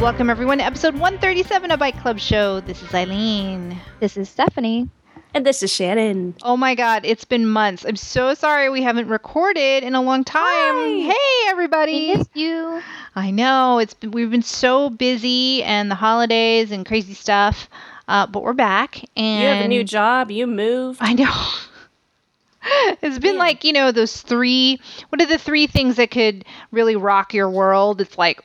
Welcome, everyone, to episode 137 of Bite Club Show. This is Eileen. This is Stephanie. And this is Shannon. Oh my God, it's been months. I'm so sorry we haven't recorded in a long time. Hi. Hey, everybody. We missed you. I know it's been, we've been so busy and the holidays and crazy stuff, uh, but we're back. And You have a new job. You moved. I know. It's been Yeah. like, you know, those three. What are the three things that could really rock your world? It's like m-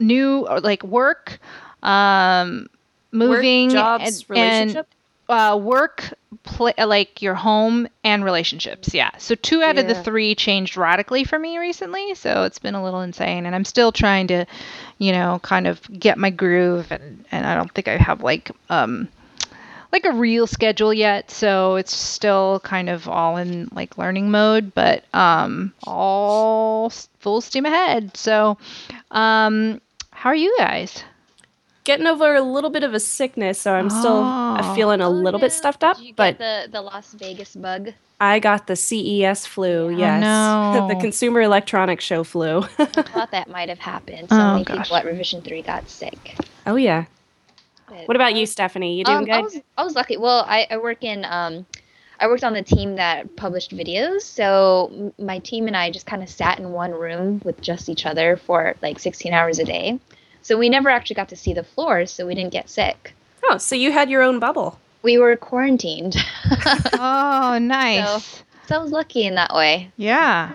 new, like work, um, moving, jobs, and, relationship? and uh, work, pl- like your home and relationships. Yeah. So two out of the three changed radically for me recently. So it's been a little insane, and I'm still trying to, you know, kind of get my groove, and and I don't think I have like um like a real schedule yet, so it's still kind of all in like learning mode, but um all full steam ahead. So um how are you guys? Getting over a little bit of a sickness, so I'm still uh, Oh. feeling a little bit stuffed up. Did you But get the, the Las Vegas bug? I got the CES flu. Yes, no. the Consumer Electronics Show flu. I thought that might have happened. So Oh, many gosh. people at Revision 3 got sick. oh yeah. But- What about you, Stephanie? You doing Um, good? I was, I was lucky. Well, I, I work in um, I worked on the team that published videos. So my team and I just kind of sat in one room with just each other for like 16 hours a day. So we never actually got to see the floors, so we didn't get sick. oh, so you had your own bubble. We were quarantined. Oh, nice. so I was lucky in that way. Yeah.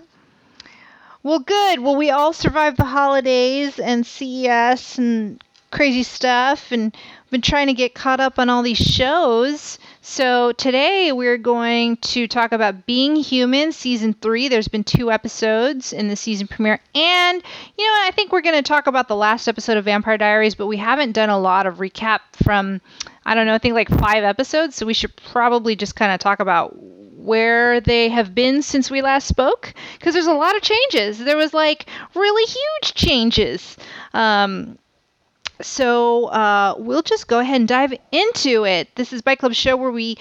Well, good. Well, we all survived the holidays and CES and crazy stuff, and been trying to get caught up on all these shows. So today we're going to talk about Being Human season three. There's been two episodes in the season premiere, and you know I think we're going to talk about the last episode of Vampire Diaries, but we haven't done a lot of recap from I don't know I think like five episodes. So we should probably just kind of talk about where they have been since we last spoke because there's a lot of changes. There was like really huge changes. Um, so uh, we'll just go ahead and dive into it. This is Bite Club Show where we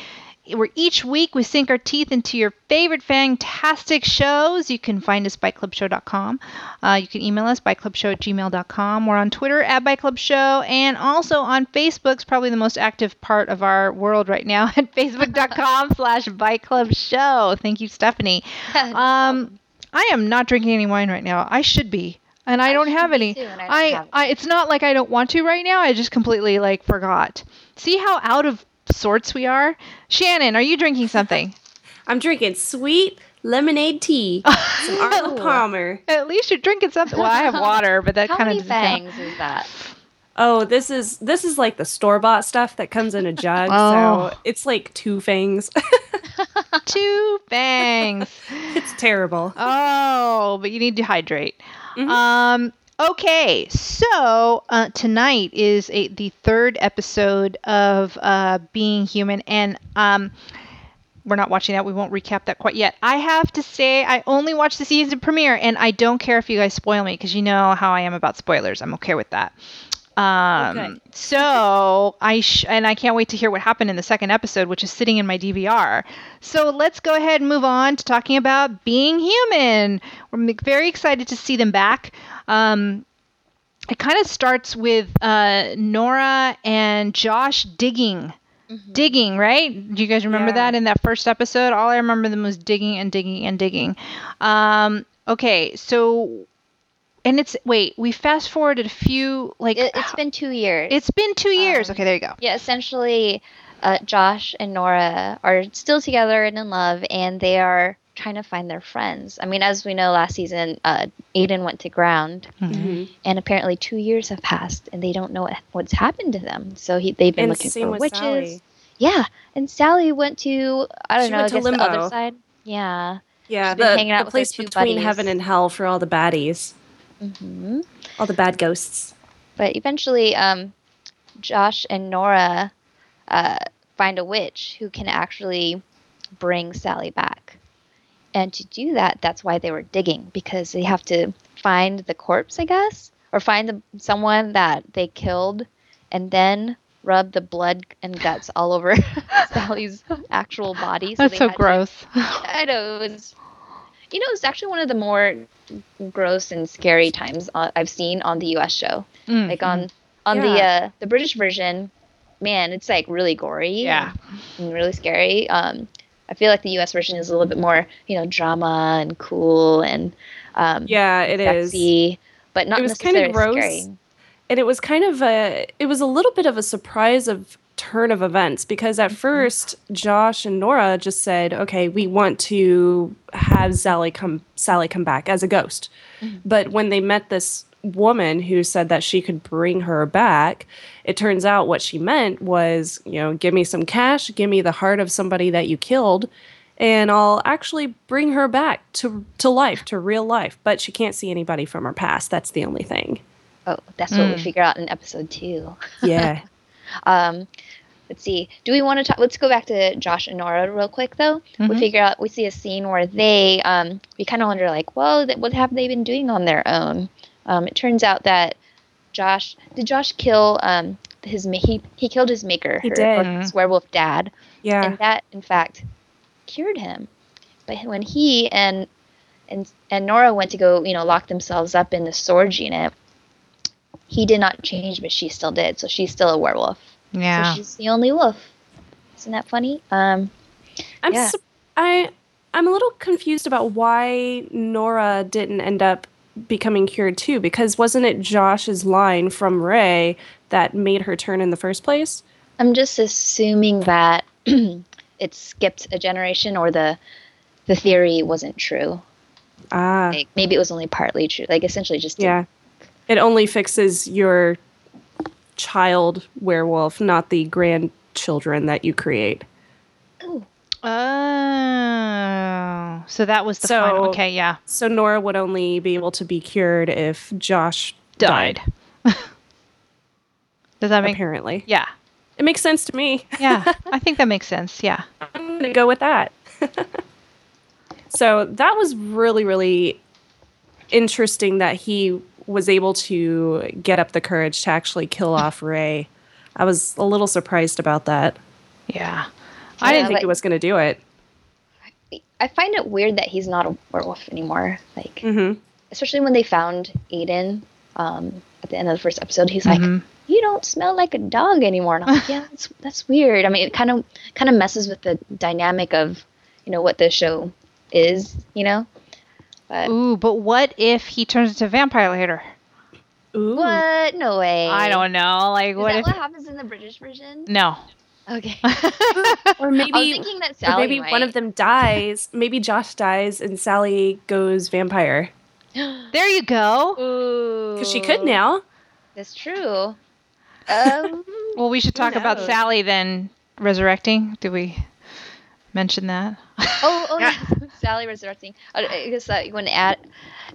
where each week we sink our teeth into your favorite fantastic shows. You can find us at biteclubshow.com. Uh, you can email us biteclubshow at gmail.com. We're on Twitter at Bite Club Show and also on Facebook's probably the most active part of our world right now at facebook.com slash Bike Club Show. Thank you, Stephanie. Um, I am not drinking any wine right now. I should be. And I, I don't have any. too, I I, have I it's not like I don't want to right now. I just completely like forgot. See how out of sorts we are? Shannon, are you drinking something? I'm drinking sweet lemonade tea. Some Arnold Palmer. At least you're drinking something. Well, I have water, but that kind of many doesn't count. fangs is that? Oh, this is this is like the store bought stuff that comes in a jug. Oh. So it's like two fangs. Two bangs. it's terrible. Oh, but you need to hydrate. Mhm. Um. Okay, so uh, tonight is a, the third episode of uh, Being Human, and um, we're not watching that. We won't recap that quite yet. I have to say, I only watched the season premiere, and I don't care if you guys spoil me because you know how I am about spoilers. I'm okay with that. Um, Okay. so I sh- and I can't wait to hear what happened in the second episode, which is sitting in my DVR. So let's go ahead and move on to talking about being human. We're very excited to see them back. Um, it kind of starts with uh, Nora and Josh digging. Digging, right? Do you guys remember Yeah. that in that first episode? All I remember them was digging and digging and digging. Um, okay, so and it's wait, we fast forwarded a few like It, it's been two years. it's been two years. Um, okay, there you go. yeah, essentially, uh, Josh and Nora are still together and in love, and they are trying to find their friends. I mean, as we know, last season, uh, Aiden went to ground, Mhm. and apparently two years have passed, and they don't know what- what's happened to them. So he, they've been And looking same for with witches. Sally. Yeah, and Sally went to I don't She know, went I to guess the limbo. other side. Yeah. Yeah, She's been the, hanging out the with place between buddies. heaven and hell for all the baddies, hmm all the bad ghosts. But eventually, um, Josh and Nora uh, find a witch who can actually bring Sally back. And to do that, that's why they were digging because they have to find the corpse, I guess, or find the, someone that they killed, and then rub the blood and guts all over Sally's actual body. That's they so had to- gross. I know it was. You know, it's actually one of the more gross and scary times uh, I've seen on the U.S. show. Mm, Like on On the uh, the British version, man, it's like really gory. Yeah. and really scary. Um, I feel like the U.S. version is a little bit more, you know, drama and cool and um, Yeah, it is. sexy, but not It was kinda gross. scary. and it was kind of a it was a little bit of a surprise of turn of events because Mm-hmm. at first Josh and Nora just said, "Okay, we want to have Sally come Sally come back as a ghost." Mm-hmm. But when they met this woman who said that she could bring her back, it turns out what she meant was, you know, give me some cash, give me the heart of somebody that you killed, and I'll actually bring her back to to life, to real life. But she can't see anybody from her past. That's the only thing. Oh, that's what we Mm. figure out in episode two. Yeah. Um, let's see. Do we want to talk? Let's go back to Josh and Nora real quick, though. We Mhm. figure out. We see a scene where they. Um, we kind of wonder, like, well, th- what have they been doing on their own? Um, it turns out that Josh did Josh kill um his ma- he he killed his maker, He her- did. his werewolf dad, Yeah. and that in fact cured him. But when he and and and Nora went to go, you know, lock themselves up in the storage unit, he did not change, but she still did. So she's still a werewolf. Yeah. So she's the only wolf. Isn't that funny? Um, I'm yeah. su- I I'm a little confused about why Nora didn't end up becoming cured too because wasn't it Josh's line from Ray that made her turn in the first place? I'm just assuming that it skipped a generation, or the the theory wasn't true. Ah, Like, maybe it was only partly true. Like essentially just didn't yeah. It only fixes your child werewolf, not the grandchildren that you create. Ooh, Oh, so that was the So- final. Okay, yeah, So Nora would only be able to be cured if Josh died. died. Does that make? apparently, Yeah, it makes sense to me. yeah. I think that makes sense. Yeah. I'm going to go with that. so that was really, really interesting that he was able to get up the courage to actually kill off Ray. I was a little surprised about that. Yeah. I Yeah, didn't think like- he was going to do it. I find it weird that he's not a werewolf anymore. Like hmm especially when they found Aiden um, at the end of the first episode, he's like, Mhm. "You don't smell like a dog anymore." And I'm like, "Yeah, that's that's weird." I mean, it kind of kind of messes with the dynamic of you know what the show is, you know. But Ooh, but what if he turns into a vampire later? Ooh. what? No way. I don't know. Like, Is what that if? what happens in the British version? No. Okay. Or I was maybe, thinking that or Sally maybe might. one of them dies. Maybe Josh dies and Sally goes vampire. there you go. Ooh. Because she could now. That's true. Um, Well, we should Who talk about? Sally then resurrecting. Did we mention that? oh, oh yeah. Sally resurrecting. I I guess uh, when at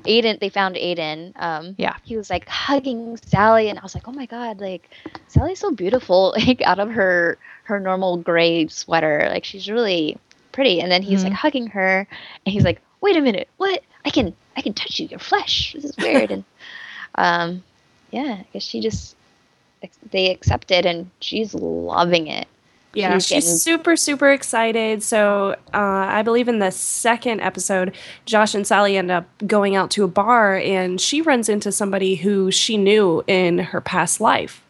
Aiden, they found Aiden. Um, Yeah. He was like hugging Sally, and I was like, oh my god, like Sally's so beautiful, like out of her her normal gray sweater, like she's really pretty. And then he's like hugging her, and he's like, wait a minute, what? I can I can touch you, your flesh. This is weird. and um, yeah, I guess she just they accepted, and she's loving it. Yeah, She's she's super, super excited. So uh, I believe in the second episode, Josh and Sally end up going out to a bar, and she runs into somebody who she knew in her past life.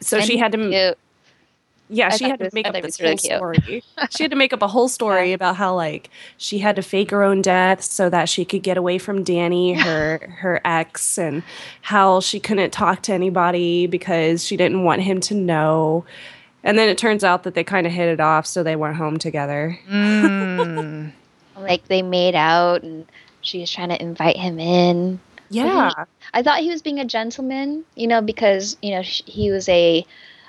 So And she had to, cute. yeah, I she had to was- make up this really whole cute. story. she had to make up a whole story about how like she had to fake her own death so that she could get away from Danny, her her ex, and how she couldn't talk to anybody because she didn't want him to know. And then it turns out that they kind of hit it off, so they went home together. Mm. like they made out and she was trying to invite him in Yeah, i thought he was being a gentleman you know because you know sh- he was a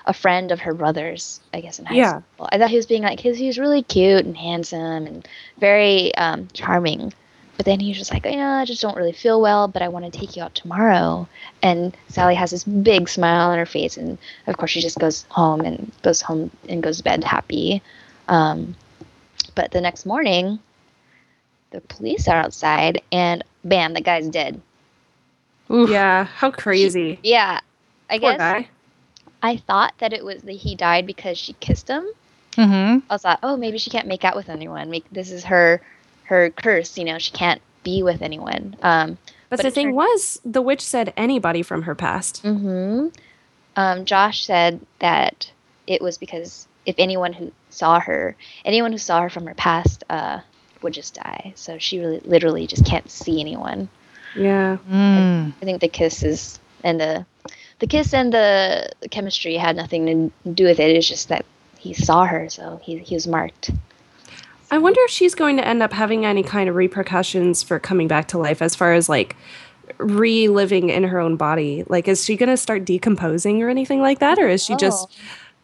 a friend of her brother's i guess in high Yeah. school i thought he was being like his he was really cute and handsome and very um, charming but then he's just like yeah, i just don't really feel well but i want to take you out tomorrow and sally has this big smile on her face and of course she just goes home and goes home and goes to bed happy um, but the next morning the police are outside and bam the guy's dead Oof. yeah. How crazy! yeah i Poor guess guy. i thought that it was that he died because she kissed him Mm-hmm. i thought oh maybe she can't make out with anyone make, this is her her curse you know she can't be with anyone um But, But the thing turned- was, the witch said anybody from her past. hmm um, Josh said that it was because if anyone who saw her, anyone who saw her from her past, uh, would just die. So she really, literally, just can't see anyone. Yeah. Mm. I think the kisses and the the kiss and the chemistry had nothing to do with it. It's just that he saw her, so he he was marked. I wonder if she's going to end up having any kind of repercussions for coming back to life as far as like reliving in her own body. Like, is she going to start decomposing or anything like that? Or is she just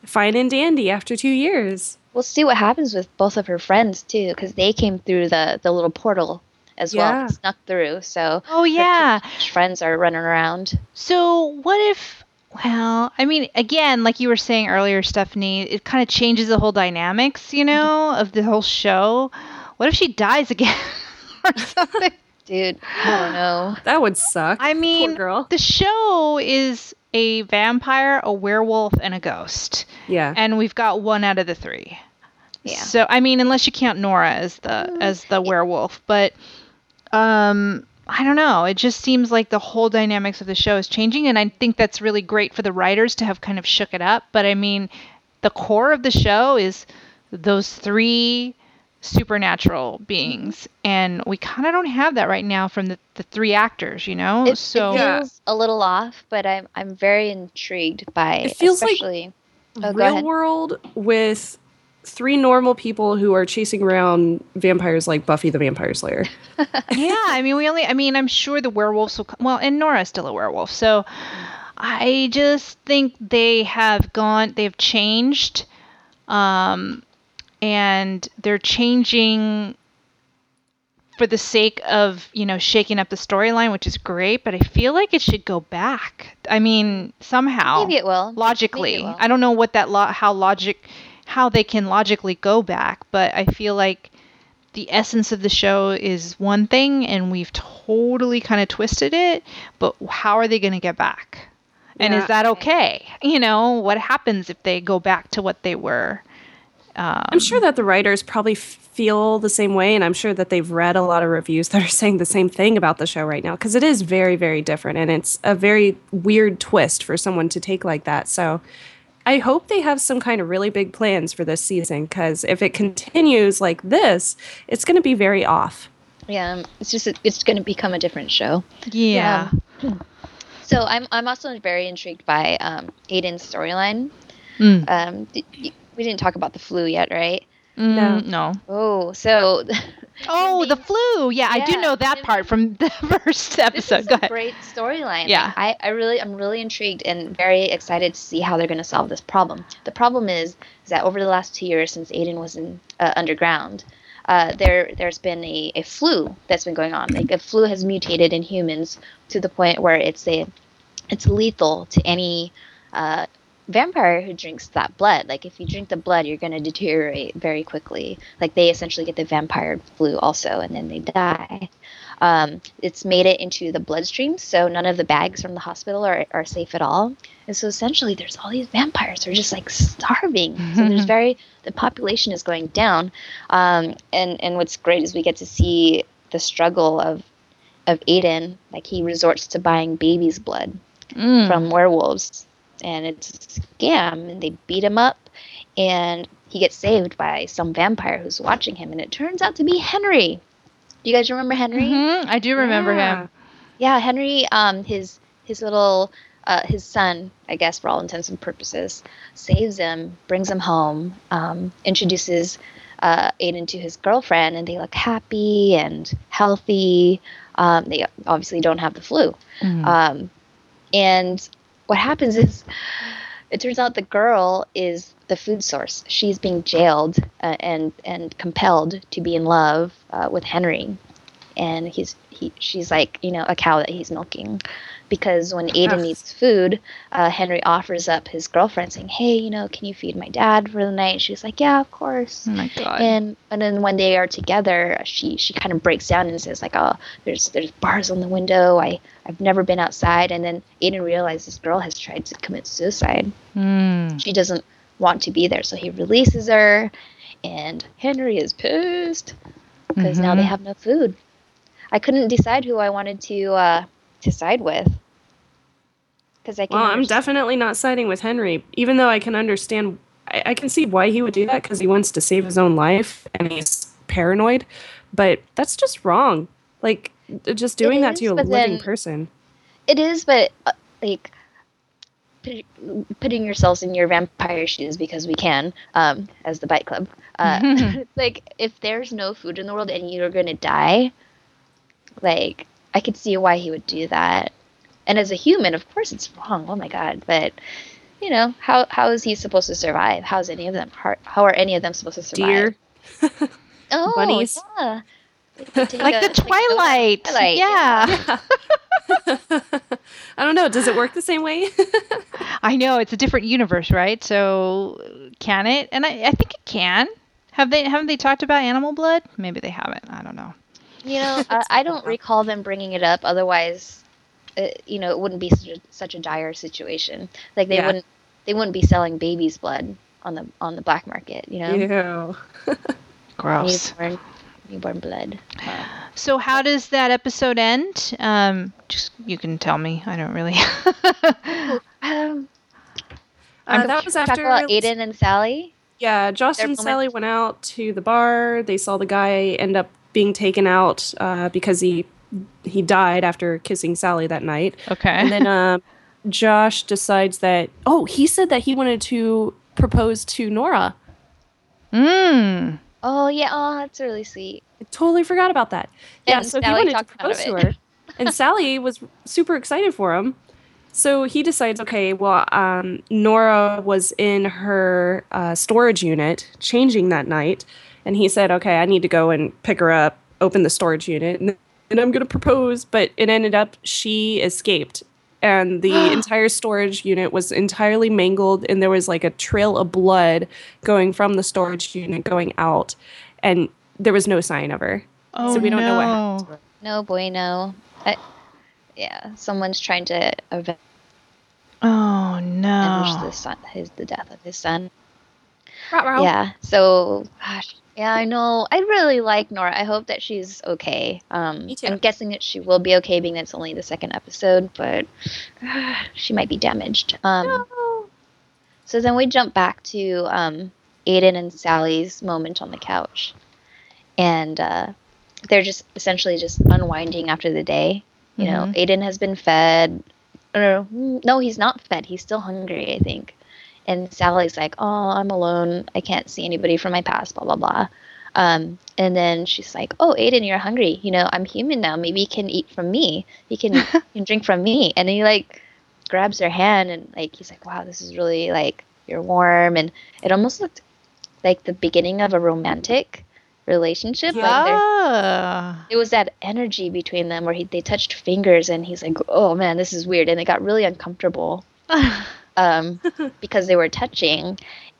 fine and dandy after two years? We'll see what happens with both of her friends too, because they came through the the little portal as Yeah. well, snuck through. So Oh yeah. friends are running around. So what if? Well, I mean, again, like you were saying earlier, Stephanie, it kind of changes the whole dynamics, you know, of the whole show. What if she dies again or something? Dude, I don't know. That would suck. I mean, Poor girl. the show is a vampire, a werewolf, and a ghost, Yeah. and we've got one out of the three. Yeah. So I mean, unless you count Nora as the as the werewolf, but um, I don't know. It just seems like the whole dynamics of the show is changing, and I think that's really great for the writers to have kind of shook it up. But I mean, the core of the show is those three supernatural beings, and we kind of don't have that right now from the, the three actors, you know. It, so it Yeah. a little off, but I'm I'm very intrigued by It feels like especially Oh, Real ahead. world with three normal people who are chasing around vampires like Buffy the Vampire Slayer. yeah, I mean, we only. I mean, I'm sure the werewolves will. co- Well, and Nora's still a werewolf, so I just think they have gone. They've changed, um, and they're changing for the sake of you know shaking up the storyline, which is great. But I feel like it should go back. I mean, somehow Maybe it will. logically. It will. I don't know what that lo- how logic how they can logically go back, but I feel like the essence of the show is one thing and we've totally kind of twisted it, but how are they going to get back? And Yeah. is that okay? You know, what happens if they go back to what they were? Um, I'm sure that the writers probably f- feel the same way, and I'm sure that they've read a lot of reviews that are saying the same thing about the show right now because it is very, very different, and it's a very weird twist for someone to take like that. So, I hope they have some kind of really big plans for this season because if it continues like this, it's going to be very off. Yeah, um, it's just it's going to become a different show. yeah. So I'm I'm also very intrigued by um, Aiden's storyline. Mm. Um, we didn't talk about the flu yet, right? Mm, no. Oh, so Oh, the flu. Yeah, I do know that part from the first episode. this is Go a ahead. great storyline. Yeah. I, I really I'm really intrigued and very excited to see how they're going to solve this problem. The problem is is that over the last two years since Aiden was in uh, underground, uh, there there's been a, a flu that's been going on. Like a flu has mutated in humans to the point where it's a it's lethal to any uh, vampire who drinks that blood. Like if you drink the blood, you're going to deteriorate very quickly. Like they essentially get the vampire flu also, and then they die. Um, it's made it into the bloodstream, so none of the bags from the hospital are, are safe at all. And so essentially, there's all these vampires who are just like starving. so there's very the population is going down. Um, and and what's great is we get to see the struggle of of Aiden. Like he resorts to buying baby's blood Mm. from werewolves and it's a scam and they beat him up and he gets saved by some vampire who's watching him and it turns out to be henry do you guys remember henry Mhm, I do remember Yeah. him. yeah henry um his his little uh, his son i guess for all intents and purposes saves him brings him home um, introduces uh, aiden to his girlfriend and they look happy and healthy um, they obviously don't have the flu Mhm. um, and what happens is, it turns out the girl is the food source. She's being jailed uh, and and compelled to be in love uh, with Henry, and he's he she's like you know a cow that he's milking, because when Aiden Ugh. needs food, uh, Henry offers up his girlfriend saying, hey you know can you feed my dad for the night? And she's like yeah of course. oh my god. And and then when they are together, she she kind of breaks down and says like, "Oh, there's there's bars on the window. I I've never been outside." And then Aiden realizes this girl has tried to commit suicide. Mm. She doesn't want to be there, so he releases her. And Henry is pissed because now they Mhm. have no food. I couldn't decide who I wanted to uh, to side with. Because I can. Well, I'm definitely not siding with Henry, even though I can understand. I, I can see why he would do that because he wants to save his own life and he's paranoid. But that's just wrong. Like just doing that to a living then- person. It is, but uh, like putting yourselves in your vampire shoes because we can, um, as the Bite Club. Uh, like if there's no food in the world and you're gonna die, like I could see why he would do that. And as a human, of course, it's wrong. Oh my god! But you know how how is he supposed to survive? How is any of them? How, how are any of them supposed to survive? Deer. Oh, bunnies. yeah. Like a- the take a- Twilight. Twilight, yeah. I don't know. Does it work the same way? I know it's a different universe, right? So can it? And I, I think it can. Have they haven't they talked about animal blood? Maybe they haven't. I don't know. You know, uh, I don't recall them bringing it up. Otherwise, uh, you know, it wouldn't be such a, such a dire situation. Like they Yeah. wouldn't they wouldn't be selling babies' blood on the on the black market. You know, Ew. Gross. newborn newborn blood. Uh, So how does that episode end? Um, just you can tell me. I don't really. um, Uh, that was talk after about Aiden and Sally. Yeah, Josh Their and moment. Sally went out to the bar. They saw the guy end up being taken out uh, because he he died after kissing Sally that night. okay. And then uh, Josh decides that oh, he said that he wanted to propose to Nora. mm. Oh yeah, oh that's really sweet. I totally forgot about that. Yeah, so Sally he wanted to talked him out of propose to her, and Sally was super excited for him. So he decides, okay, well, um, Nora was in her uh, storage unit changing that night, and he said, okay, I need to go and pick her up, open the storage unit, and then I'm going to propose. But it ended up she escaped, and the entire storage unit was entirely mangled, and there was like a trail of blood going from the storage unit going out, and there was no sign of her. Oh, so we don't know what no. happened to her. No bueno. I, yeah, someone's trying to oh, avenge Oh the no. son, his the death of his son. Ruh-roh. Yeah. So, gosh, yeah, I know. I really like Nora. I hope that she's okay. Um, Me too. I'm guessing that she will be okay, being that it's only the second episode, but she might be damaged. Um, No. So then we jump back to um, Aiden and Sally's moment on the couch, and uh, they're just essentially just unwinding after the day. You know, Mhm. Aiden has been fed. Or, no, he's not fed. He's still hungry, I think. And Sally's like, "Oh, I'm alone. I can't see anybody from my past." Blah blah blah. Um, and then she's like, "Oh, Aiden, you're hungry. You know, I'm human now. Maybe you can eat from me. You can, you can drink from me." And he like grabs her hand and like he's like, "Wow, this is really like you're warm." And it almost looked like the beginning of a romantic relationship. Like Ah. it was that energy between them where he, they touched fingers and he's like oh man this is weird and it got really uncomfortable um, because they were touching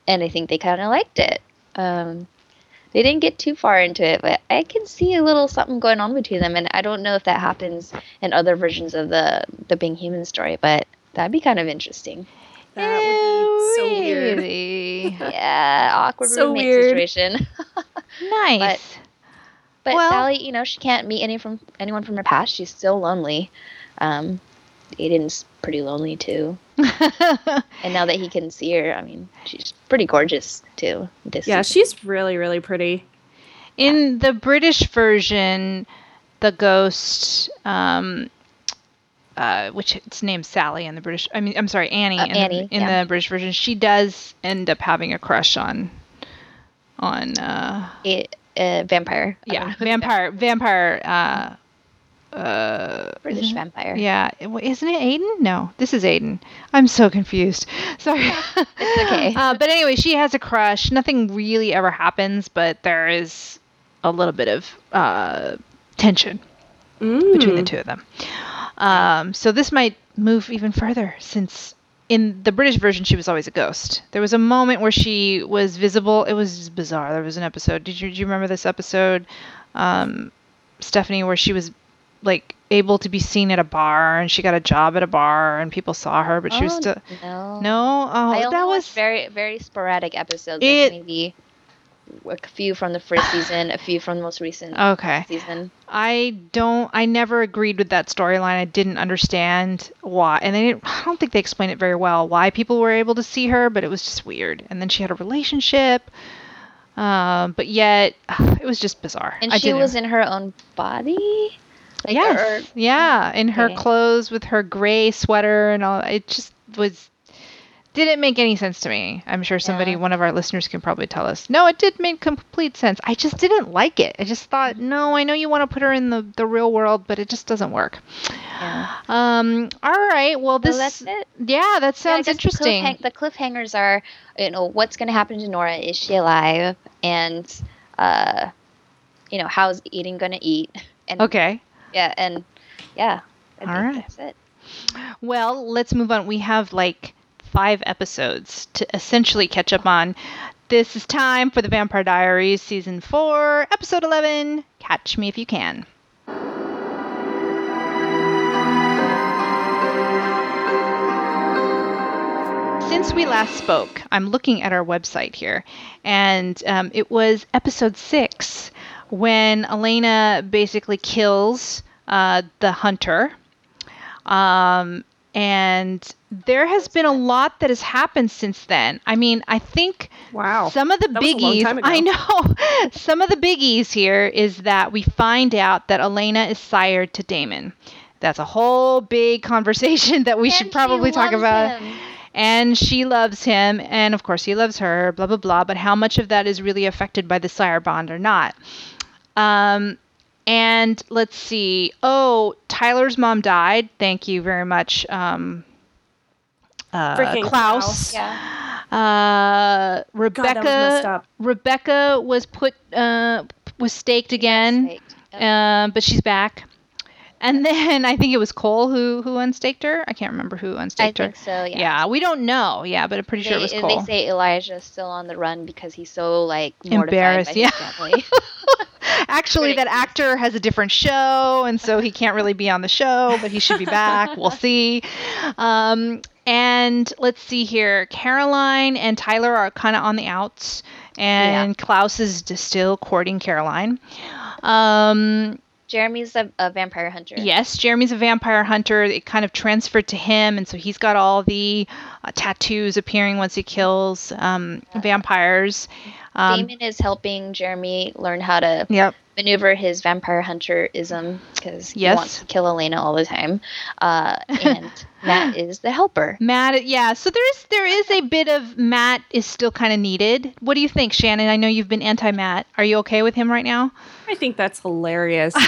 and i think they kind of liked it um, they didn't get too far into it but i can see a little something going on between them and i don't know if that happens in other versions of the the being human story but that'd be kind of interesting That would be so weird. yeah awkward So roommate weird. situation nice. But Well- Sally, you know, she can't meet any from anyone from her past. She's still lonely. Um, Aiden's pretty lonely too. And now that he can see her, I mean, she's pretty gorgeous too. This Yeah, season. she's really, really pretty. In the British version, the ghost, um, uh, which it's named Sally in the British. I mean, I'm sorry, Annie. Uh, in Annie, the, in yeah. the British version, she does end up having a crush on, on uh, a, a vampire. Yeah, vampire, vampire. Uh, uh, British vampire. Yeah, isn't it Aiden? No, this is Aiden. I'm so confused. Sorry. It's okay. Uh, but anyway, she has a crush. Nothing really ever happens, but there is a little bit of uh, tension between the Mm. two of them. Um, so this might move even further since in the British version she was always a ghost. There was a moment where she was visible. It was bizarre. There was an episode. Did you, do you remember this episode, um, Stephanie, where she was like able to be seen at a bar and she got a job at a bar and people saw her, but she was Oh, still no. no. Oh, that was very very sporadic episodes. It- like maybe a few from the first season, a few from the most recent Okay. season. I don't. I never agreed with that storyline. I didn't understand why, and they didn't, I don't think they explained it very well why people were able to see her, but it was just weird. And then she had a relationship, um, but yet it was just bizarre. And I she was in her own body. Like, yes, yeah, in her clothes with her gray sweater and all. It just was didn't make any sense to me. I'm sure somebody, Yeah. one of our listeners, can probably tell us. No, it did make complete sense. I just didn't like it. I just thought, no, I know you want to put her in the the real world, but it just doesn't work. yeah. Um. All right. Well, this. So that's it. Yeah, that Yeah, sounds guess interesting. The, cliffhang- the cliffhangers are, you know, what's going to happen to Nora? Is she alive? And, uh, you know, how's Aiden going to eat? And okay. Yeah, and yeah, I All think right. that's it. Well, let's move on. We have like five episodes to essentially catch up on. This is time for the Vampire Diaries season four, episode eleven. Catch me if you can. Since we last spoke, I'm looking at our website here, and um, it was episode six when Elena basically kills uh, the hunter. Um, and there has been a lot that has happened since then. I mean, I think Wow. some of the That was a long biggies. I know, some of the biggies here is that we find out that Elena is sired to Damon. That's a whole big conversation that we should And she probably talk about. him. And she loves him, and of course he loves her, blah, blah, blah. But how much of that is really affected by the sire bond or not? Um, and let's see. Oh, Tyler's mom died. Thank you very much, um, uh, Klaus. Klaus. Yeah. Uh, Rebekah. messed up. Rebekah was put uh, was staked again, Right. Yep. um, but she's back. And then I think it was Kol who who unstaked her. I can't remember who unstaked I her. think so. Yeah. Yeah, we don't know. Yeah, but I'm pretty sure it was they, Kol. they say Elijah's still on the run because he's so like mortified Embarrassed, by yeah. his family. Actually, that actor has a different show, and so he can't really be on the show, but he should be back. we'll see. Um, and let's see here. Caroline and Tyler are kind of on the outs, and Klaus is still courting Caroline. Um, Jeremy's a, a vampire hunter. Yes, Jeremy's a vampire hunter. It kind of transferred to him, and so he's got all the uh, tattoos appearing once he kills um, vampires. Um, Damon is helping Jeremy learn how to yep. maneuver his vampire hunterism because he Yes. wants to kill Elena all the time. Uh, and Matt is the helper. Matt, yeah. So there is there is a bit of Matt is still kind of needed. What do you think, Shannon? I know you've been anti Matt. Are you okay with him right now? I think that's hilarious.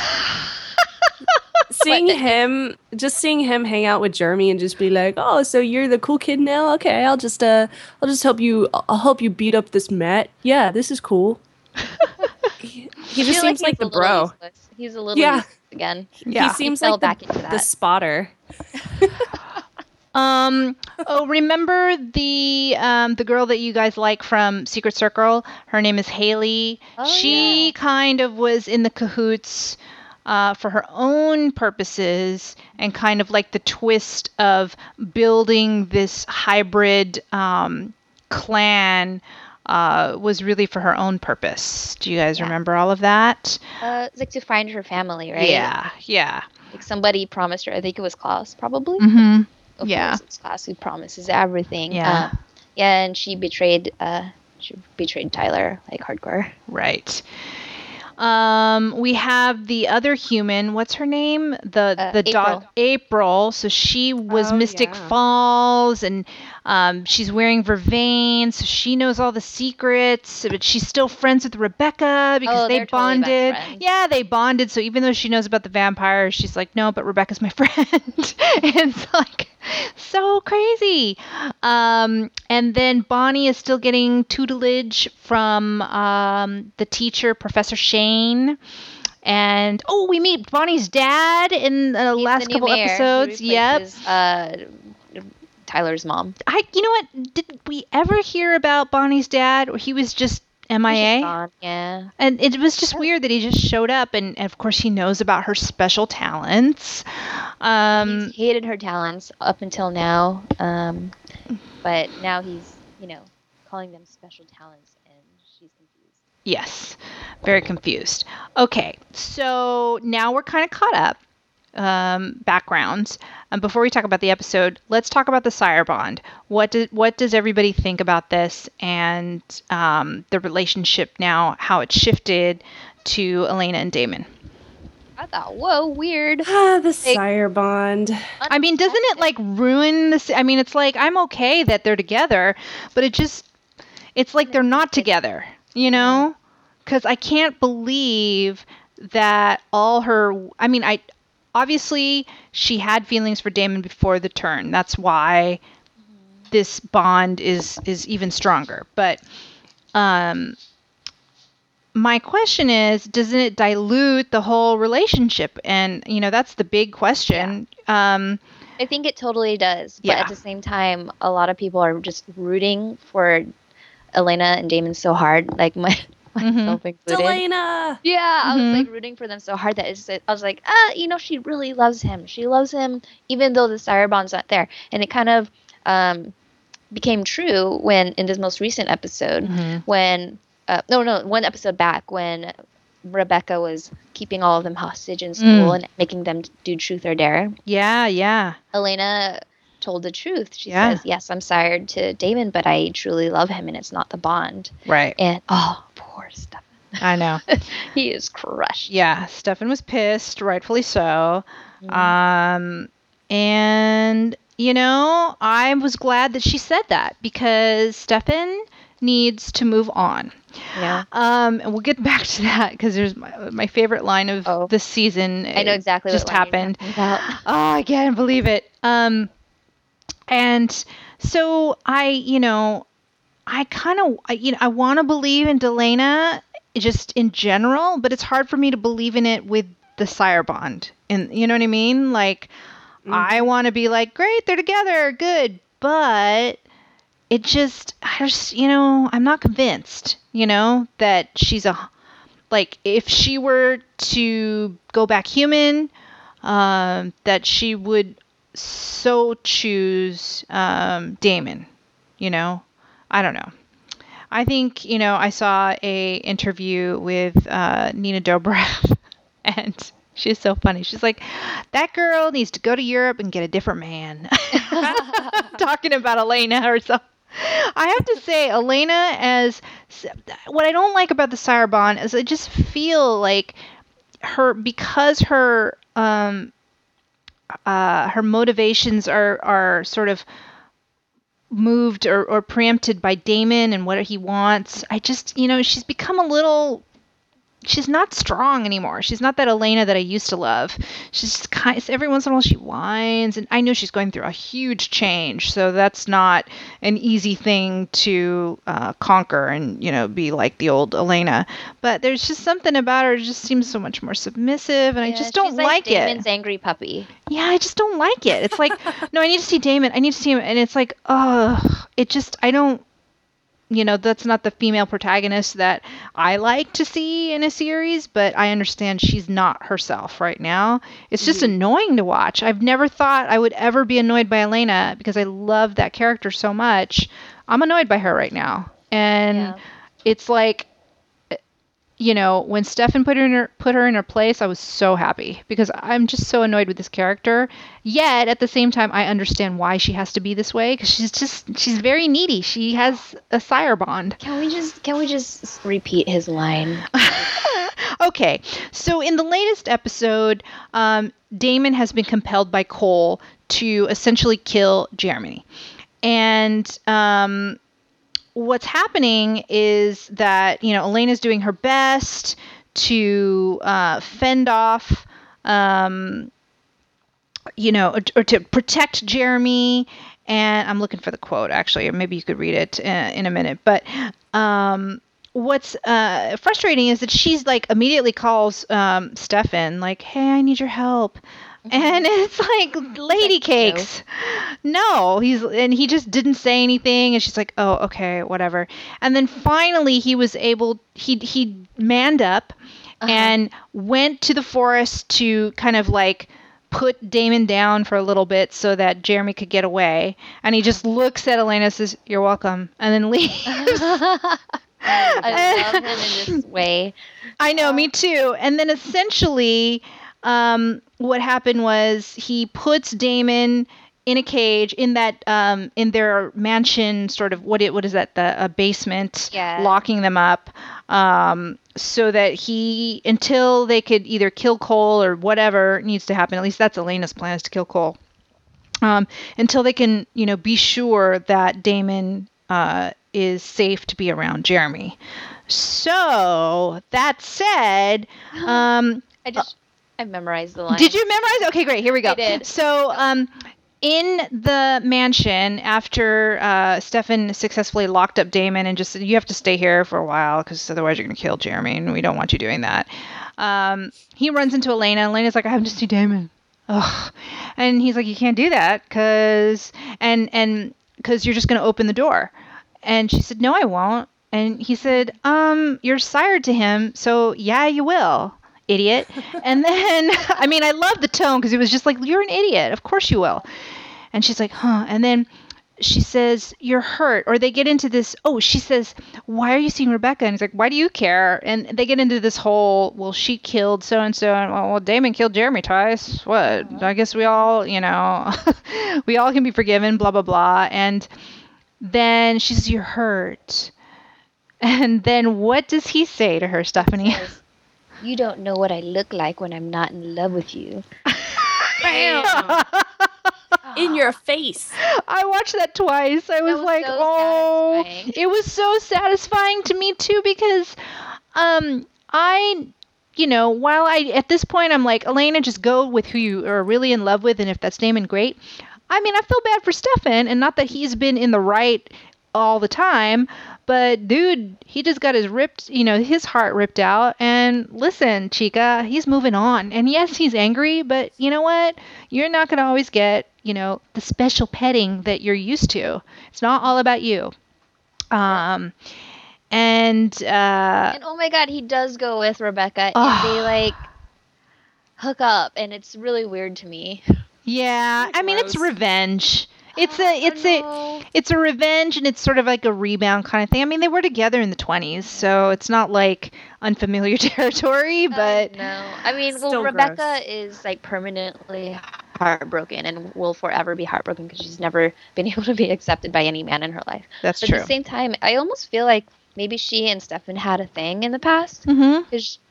seeing him, just seeing him hang out with Jeremy and just be like, "Oh, so you're the cool kid now? Okay, I'll just uh, I'll just help you. I'll help you beat up this Matt. Yeah, this is cool." he, he just seems he's like the bro. useless. He's a little Yeah. again. Yeah. He seems fell like back the, into the that. spotter. Um. Oh, remember the um the girl that you guys like from Secret Circle? Her name is Hayley. Oh, she yeah. kind of was in the cahoots. Uh, for her own purposes, and kind of like the twist of building this hybrid um, clan uh, was really for her own purpose. Do you guys Yeah. remember all of that? Uh, it's like to find her family, right? Yeah, yeah. Like somebody promised her. I think it was Klaus, probably. Mm-hmm. Of yeah. course, it's Klaus who promises everything. Yeah. Uh, yeah, and she betrayed. Uh, she betrayed Tyler like hardcore. Right. Um, we have the other human. What's her name? The Uh, the dog April. April. So she was Oh, Mystic yeah. Falls, and um, she's wearing vervain, so she knows all the secrets. But she's still friends with Rebekah because Oh, they they're totally bonded. yeah, they bonded. So even though she knows about the vampires, she's like, no, but Rebekah's my friend. it's like so crazy. Um, and then Bonnie is still getting tutelage from um, the teacher, Professor Shane. And oh, we meet Bonnie's dad in the He's last the couple mayor. Episodes. Yep. Uh, Tyler's mom. I. You know what? Did we ever hear about Bonnie's dad? Or he was just MIA. just Yeah. And it was just weird that he just showed up, and, and of course he knows about her special talents. Um, he's hated her talents up until now, um, but now he's you know calling them special talents, and she's confused. Yes. Very confused. Okay, so now we're kind of caught up. Um, backgrounds. Um, before we talk about the episode, let's talk about the sire bond. What do, what does everybody think about this and um, the relationship now? How it shifted to Elena and Damon? I thought, whoa, weird. Ah, the sire bond. I mean, doesn't it like ruin this? I mean, it's like I'm okay that they're together, but it just it's like they're not together, you know? Cuz I can't believe that all her I mean, I obviously she had feelings for Damon before the turn. That's why this bond is is even stronger. But um my question is doesn't it dilute the whole relationship and you know that's the big question um I think it totally does. But Yeah. at the same time, a lot of people are just rooting for Elena and Damon so hard, like my, myself included. Delena. Yeah, I Mhm. was like rooting for them so hard that it's, I was like, ah, you know, she really loves him. She loves him even though the sire bond's not there. And it kind of um, became true when in this most recent episode Mhm. when uh, no no one episode back when Rebekah was keeping all of them hostage in school Mm. and making them do truth or dare. yeah yeah Elena told the truth. She Yeah. says, "Yes, I'm sired to Damon, but I truly love him, and it's not the bond." right And oh, poor Stefan, i know he is crushed. yeah stefan was pissed rightfully so Mm. um and you know i was glad that she said that because stefan needs to move on Yeah, um and we'll get back to that because there's my, my favorite line of Oh. this season I know exactly just happened. Oh, I can't believe it. Um, and so I, you know, I kind of, you know, I want to believe in Delena just in general, but it's hard for me to believe in it with the sire bond. And you know what I mean? Like, I want to be like, great, they're together, good, but it just, I just, you know, I'm not convinced, you know, that she's a, like, if she were to go back human, um, that she would so choose um, Damon. You know, I don't know. I think you know I saw a interview with uh, Nina Dobrev, and she's so funny. She's like, that girl needs to go to Europe and get a different man. Talking about Elena something. I have to say, Elena, as what I don't like about the Sire is I just feel like her because her um uh her motivations are are sort of moved or, or preempted by Damon and what he wants. I just you know she's become a little she's not strong anymore. She's not that Elena that I used to love. She's just kind every once in a while she whines and I know she's going through a huge change, so that's not an easy thing to uh, conquer and you know be like the old Elena. But there's just something about her that just seems so much more submissive, and I just don't she's like, Damon's it. angry puppy. Yeah, I just don't like it. It's like no, I need to see Damon. I need to see him, and it's like oh, it just I don't. You know, that's not the female protagonist that I like to see in a series, but I understand she's not herself right now. It's just mm-hmm. annoying to watch. I've never thought I would ever be annoyed by Elena because I love that character so much. I'm annoyed by her right now. And Yeah. it's like you know, when Stefan put her in her put her in her place, I was so happy because I'm just so annoyed with this character. Yet at the same time, I understand why she has to be this way because she's just she's very needy. She has a sire bond. Can we just can we just repeat his line? okay, so in the latest episode, um, Damon has been compelled by Kol to essentially kill Jeremy, and um, what's happening is that you know Elena's doing her best to uh, fend off. Um, you know, or, or to protect Jeremy. And I'm looking for the quote actually, or maybe you could read it uh, in a minute. But um, what's uh, frustrating is that she's like immediately calls um, Stefan, like, "Hey, I need your help," and it's like, "Lady cakes." No, he's and he just didn't say anything, and she's like, "Oh, okay, whatever." And then finally, he was able. He he manned up Uh-huh. and went to the forest to kind of like put Damon down for a little bit so that Jeremy could get away. And he just looks at Elena and says, You're welcome, and then leaves. I love him in this way. I know, me too. And then essentially, um, what happened was he puts Damon in a cage in that um, in their mansion, sort of what it what is that the a basement, Yeah. locking them up, um, so that he until they could either kill Kol or whatever needs to happen. At least that's Elena's plan is to kill Kol. Um, until they can, you know, be sure that Damon uh, is safe to be around Jeremy. So that said, um, I just I memorized the line. did you memorize? Okay, great. Here we go. I did. So, um, in the mansion, after uh, Stefan successfully locked up Damon and just said, "You have to stay here for a while because otherwise you're going to kill Jeremy, and we don't want you doing that." Um, he runs into Elena. And Elena's like, "I have to see Damon." Ugh. And he's like, "You can't do that because and and because you're just going to open the door." And she said, "No, I won't." And he said, "Um, you're sired to him, so yeah, you will." Idiot. And then, I mean, I love the tone because it was just like, you're an idiot. Of course you will. And she's like, huh. And then she says, you're hurt. Or they get into this, oh, she says, why are you seeing Rebekah? And he's like, why do you care? And they get into this whole, well, she killed so and so. And well, Damon killed Jeremy twice. What? I guess we all, you know, we all can be forgiven, blah, blah, blah. And then she says, you're hurt. And then what does he say to her, Stephanie? You don't know what I look like when I'm not in love with you. Bam! In your face. I watched that twice. I was, was like, so oh, satisfying. it was so satisfying to me too because, um, I, you know, while I at this point I'm like, Elena, just go with who you are really in love with, and if that's Damon, great. I mean, I feel bad for Stefan, and not that he's been in the right all the time, but dude, he just got his ripped, you know, his heart ripped out. And listen, Chica, he's moving on. And yes, he's angry, but you know what? You're not going to always get, you know, the special petting that you're used to. It's not all about you. Um, and uh, And oh my god, he does go with Rebekah and they like hook up and it's really weird to me. yeah, I mean, it's revenge. It's a, I it's a, it's a revenge and it's sort of like a rebound kind of thing. I mean, they were together in the 20s, so it's not like unfamiliar territory, but no. I mean, well, Rebekah gross. is like permanently heartbroken and will forever be heartbroken because she's never been able to be accepted by any man in her life. that's But true. at the same time, I almost feel like maybe she and Stefan had a thing in the past. mm-hmm.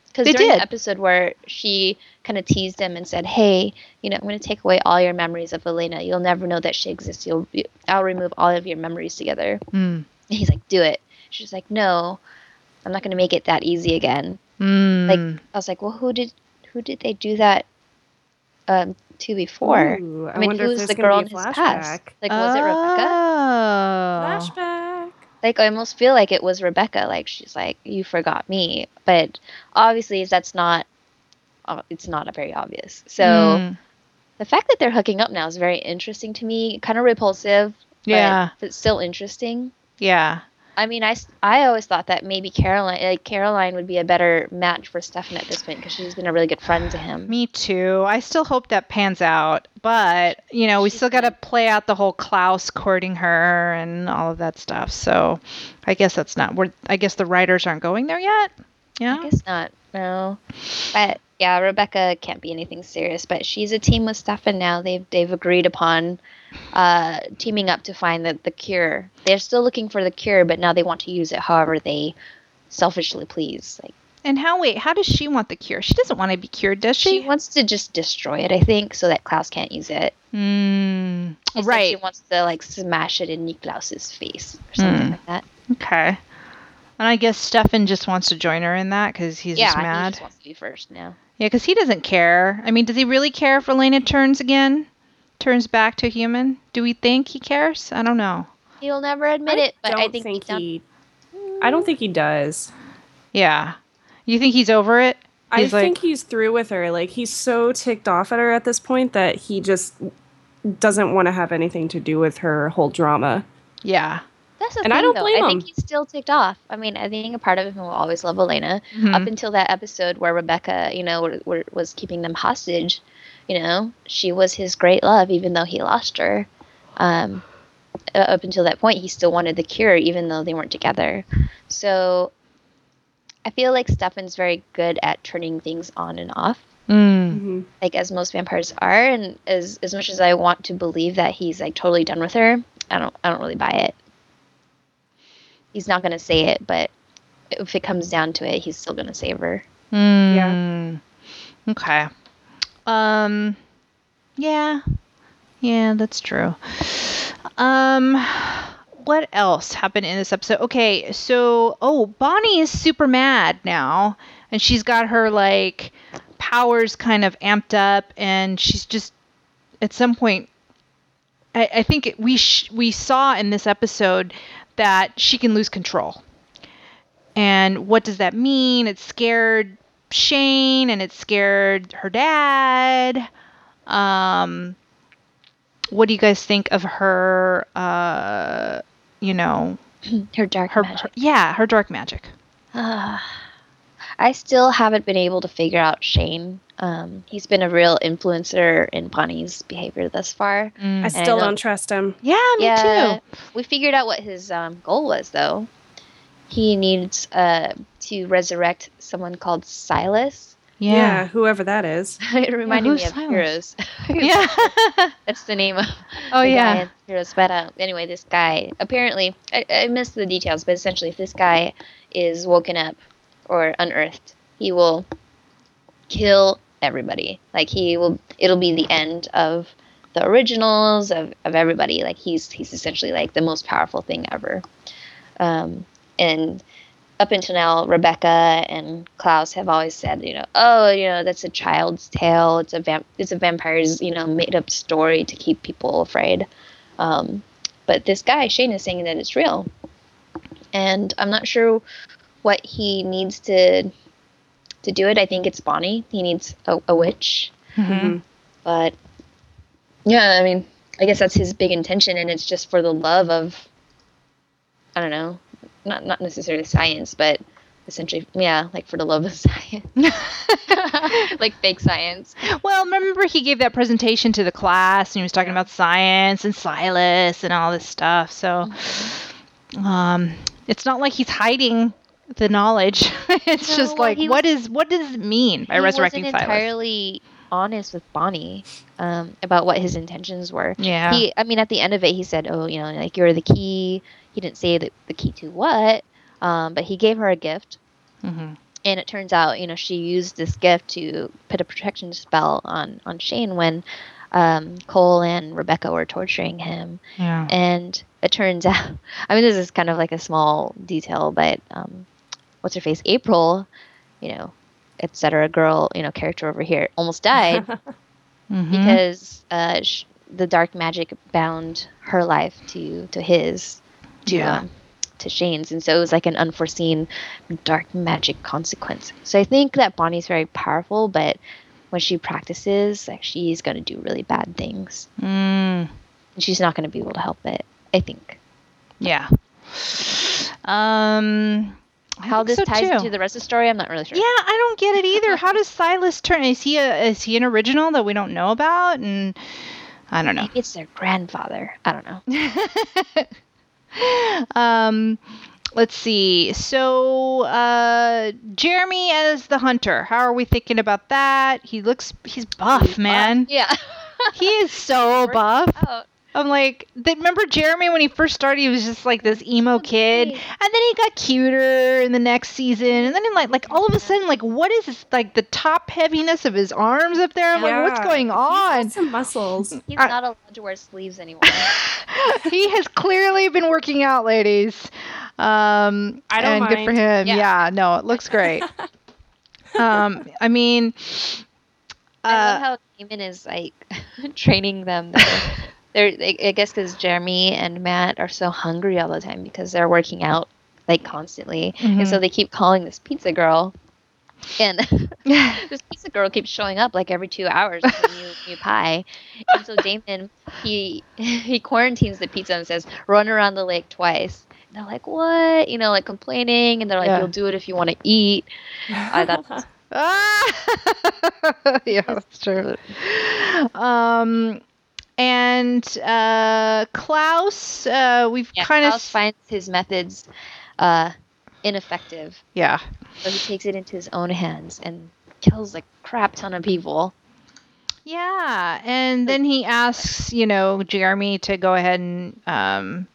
Because They during did. the episode where she kind of teased him and said, "Hey, you know, I'm going to take away all your memories of Elena. You'll never know that she exists. You'll, you, I'll remove all of your memories together." Mm. And he's like, "Do it." She's like, "No, I'm not going to make it that easy again." Mm. Like, I was like, "Well, who did who did they do that um, to before?" Ooh, I mean, wonder if who's the girl in a his past? Like, was it Rebekah? Oh. Flashback. Like I almost feel like it was Rebekah. Like she's like, you forgot me, but obviously that's not. Uh, it's not a very obvious. So Mm. the fact that they're hooking up now is very interesting to me. Kind of repulsive. but Yeah. But still interesting. Yeah. I mean, I, I always thought that maybe Caroline like Caroline would be a better match for Stefan at this point because she's been a really good friend to him. Me too. I still hope that pans out, but you know, we still got to play out the whole Klaus courting her and all of that stuff. So, I guess that's not. We're. I guess the writers aren't going there yet. Yeah. I guess not. No. But yeah, Rebekah can't be anything serious. But she's a team with Stefan now. They've they've agreed upon uh, teaming up to find the, the cure. They're still looking for the cure, but now they want to use it however they selfishly please. Like And how? Wait. How does she want the cure? She doesn't want to be cured, does she she? wants to just destroy it, I think, so that Klaus can't use it. Mm, She said She wants to like smash it in Niklaus's face or something Hmm. like that. Okay. And I guess Stefan just wants to join her in that because he's yeah, just he mad. just wants to be first now. Yeah, because he doesn't care. I mean, does he really care if Elena turns again? Turns back to human? Do we think he cares? I don't know. He'll never admit it, but I think, deep down- he. I don't think he does. Yeah. You think he's over it? I like- think he's through with her. Like he's so ticked off at her at this point that he just doesn't want to have anything to do with her whole drama. Yeah. That's the And thing, I don't though. blame I think him. he's still ticked off. I mean, I think a part of him will always love Elena. Mhm. Up until that episode where Rebekah, you know, were, were, was keeping them hostage, you know, she was his great love, even though he lost her. Um, uh, up until that point, he still wanted the cure, even though they weren't together. So I feel like Stefan's very good at turning things on and off, Mm. Mhm. like as most vampires are. And as as much as I want to believe that he's like totally done with her, I don't I don't really buy it. He's not gonna say it, but if it comes down to it, he's still gonna save her. Mm. Okay. Um. Yeah. Yeah, that's true. Um. What else happened in this episode? Okay, so oh, Bonnie is super mad now, and she's got her like powers kind of amped up, and she's just at some point. I, I think we sh- we saw in this episode that she can lose control. And what does that mean? It's scared Shane and it scared her dad. Um, what do you guys think of her? Uh, you know, Her dark her, magic. her yeah, her dark magic. Ah. I still haven't been able to figure out Shane. Um, he's been a real influencer in Bonnie's behavior thus far. I Mm. still I don't don't- trust him. Yeah, me yeah, too. we figured out what his um, goal was, though. He needs uh, to resurrect someone called Silas. Yeah, Yeah. whoever that is. it reminded who's me of Silas? Heroes. Yeah. That's the name of oh the guy yeah. in Heroes. But uh, anyway, this guy apparently I, I missed the details, but essentially, if this guy is woken up or unearthed, he will kill everybody. Like he will, it'll be the end of the originals of, of everybody. Like he's he's essentially like the most powerful thing ever. Um, and up until now, Rebekah and Klaus have always said, you know, oh, you know, that's a child's tale. It's a vamp- it's a vampire's, you know, made up story to keep people afraid. Um, but this guy Shane is saying that it's real, and I'm not sure what he needs to to do it. I think it's Bonnie. He needs a, a witch, Mhm. but yeah, I mean, I guess that's his big intention, and it's just for the love of, I don't know, not not necessarily science, but essentially, yeah, like for the love of science, like fake science. Well, remember he gave that presentation to the class and he was talking about science and Silas and all this stuff. So um it's not like he's hiding the knowledge. it's No, just like he what is what does it mean by he resurrecting wasn't Silas? entirely honest with Bonnie um, about what his intentions were. Yeah. He, I mean, at the end of it, he said, "Oh, you know, like you're the key." He didn't say the, the key to what, um, but he gave her a gift, hmm and it turns out, you know, she used this gift to put a protection spell on on Shane when um, Kol and Rebekah were torturing him, Yeah. and it turns out, I mean, this is kind of like a small detail, but um, what's her face, April, you know, etc. A girl, you know, character over here almost died Mhm. because uh, sh- the dark magic bound her life to to his Yeah. um, to Shane's, and so it was like an unforeseen dark magic consequence. So I think that Bonnie's very powerful, but when she practices, like she's gonna do really bad things, Mm, and she's not gonna be able to help it. I think. yeah. Um I How this so, ties too. into the rest of the story, I'm not really sure. Yeah, I don't get it either. How does Silas turn? Is he a is he an original that we don't know about? And I don't know. Maybe it's their grandfather. I don't know. um, let's see. So, uh, Jeremy as the hunter. How are we thinking about that? He looks he's buff, man. Yeah. He is so buff. Out. I'm like, th- remember Jeremy when he first started? He was just like this emo kid, and then he got cuter in the next season, and then he like, like all of a sudden, like, what is this? Like the top heaviness of his arms up there? I'm like, what's Yeah. going He's got on? some muscles. He's I- not allowed to wear sleeves anymore. he has clearly been working out, ladies. Um, I don't and good for him. Yeah. Yeah. no, it looks great. um, I mean, I love uh, how Damon is like training them. They're, I guess because Jeremy and Matt are so hungry all the time because they're working out like constantly, and Mm-hmm. so they keep calling this pizza girl. And this pizza girl keeps showing up like every two hours with a new, new pie. And so Damon, he he quarantines the pizza and says, "Run around the lake twice." And they're like, "What?" You know, like complaining, and they're like, Yeah. "You'll do it if you want to eat." I thought Ah! yeah, that's true. Um, and uh, Klaus, uh, we've Yeah, kind Klaus of finds his methods uh, ineffective, yeah. so he takes it into his own hands and kills a crap ton of people. Yeah, and then he asks, you know, Jeremy to go ahead and, um,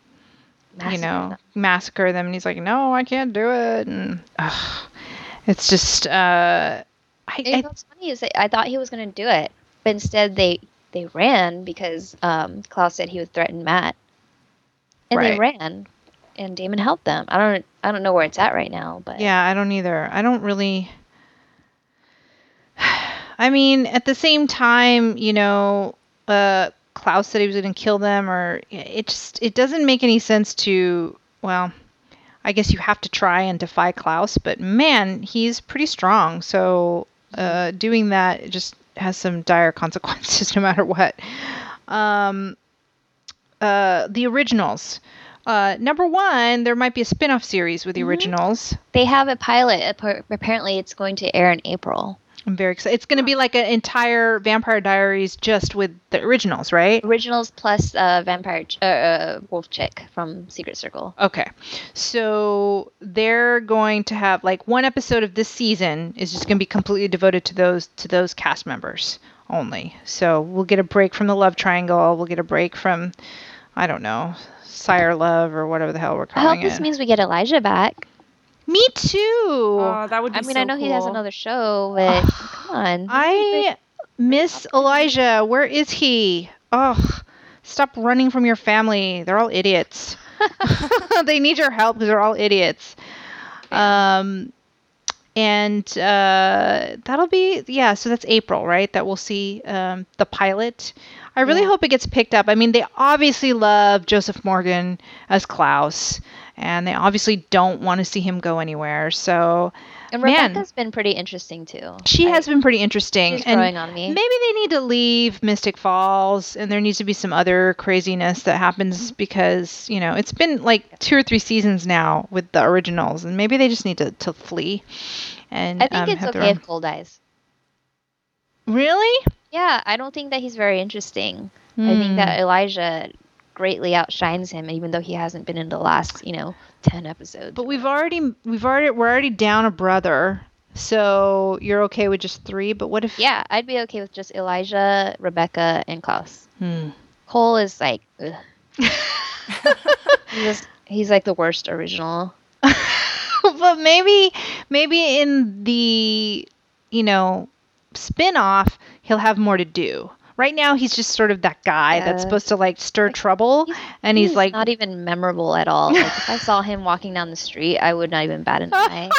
you know, them. massacre them, and he's like, "No, I can't do it." And ugh, it's just, uh, I, I what's funny is that I thought he was going to do it, but instead they they ran because um, Klaus said he would threaten Matt, and they ran, and Damon helped them. I don't I don't know where it's at right now, but yeah, I don't either. I don't really. I mean, at the same time, you know, uh, Klaus said he was going to kill them, or it just it doesn't make any sense to. Well, I guess you have to try and defy Klaus, but man, he's pretty strong. So uh, doing that just has some dire consequences, no matter what. Um, uh, the originals. Uh, number one, there might be a spin-off series with the originals. they have a pilot. Apparently, it's going to air in April. I'm very excited. It's going to be like an entire Vampire Diaries just with the originals, right? Originals plus uh, vampire ch- uh, uh, wolf chick from Secret Circle. Okay. So they're going to have like one episode of this season is just going to be completely devoted to those to those cast members only. So we'll get a break from the love triangle. We'll get a break from I don't know, Sire Love or whatever the hell we're calling it. I hope this it. means we get Elijah back. Me too. Oh, that would be I mean, so I know he has another show, but come on. I miss Elijah. Where is he? Oh, stop running from your family. They're all idiots. they need your help because they're all idiots. Um, and uh, that'll be yeah. So that's April, right? That we'll see um, the pilot. I really Yeah. hope it gets picked up. I mean, they obviously love Joseph Morgan as Klaus, and they obviously don't want to see him go anywhere. So and man. Rebekah's been pretty interesting too. she I- has been pretty interesting. She's and growing on me. Maybe they need to leave Mystic Falls and there needs to be some other craziness that happens Mm-hmm. because, you know, it's been like two or three seasons now with the originals and maybe they just need to, to flee. And I think um, it's okay if Kol dies. Really? Yeah, I don't think that he's very interesting. I think Hmm. that Elijah greatly outshines him, even though he hasn't been in the last, you know, ten episodes. But we've already we've already we're already down a brother. So you're okay with just 3, but what if yeah, I'd be okay with just Elijah, Rebekah, and Klaus. Hmm. Kol is like, ugh. he's, just, he's like the worst original. but maybe maybe in the you know spin-off he'll have more to do right now he's just sort of that guy that's supposed to like stir trouble and he's, like not even memorable at all. Like if I saw him walking down the street, I would not even bat an eye.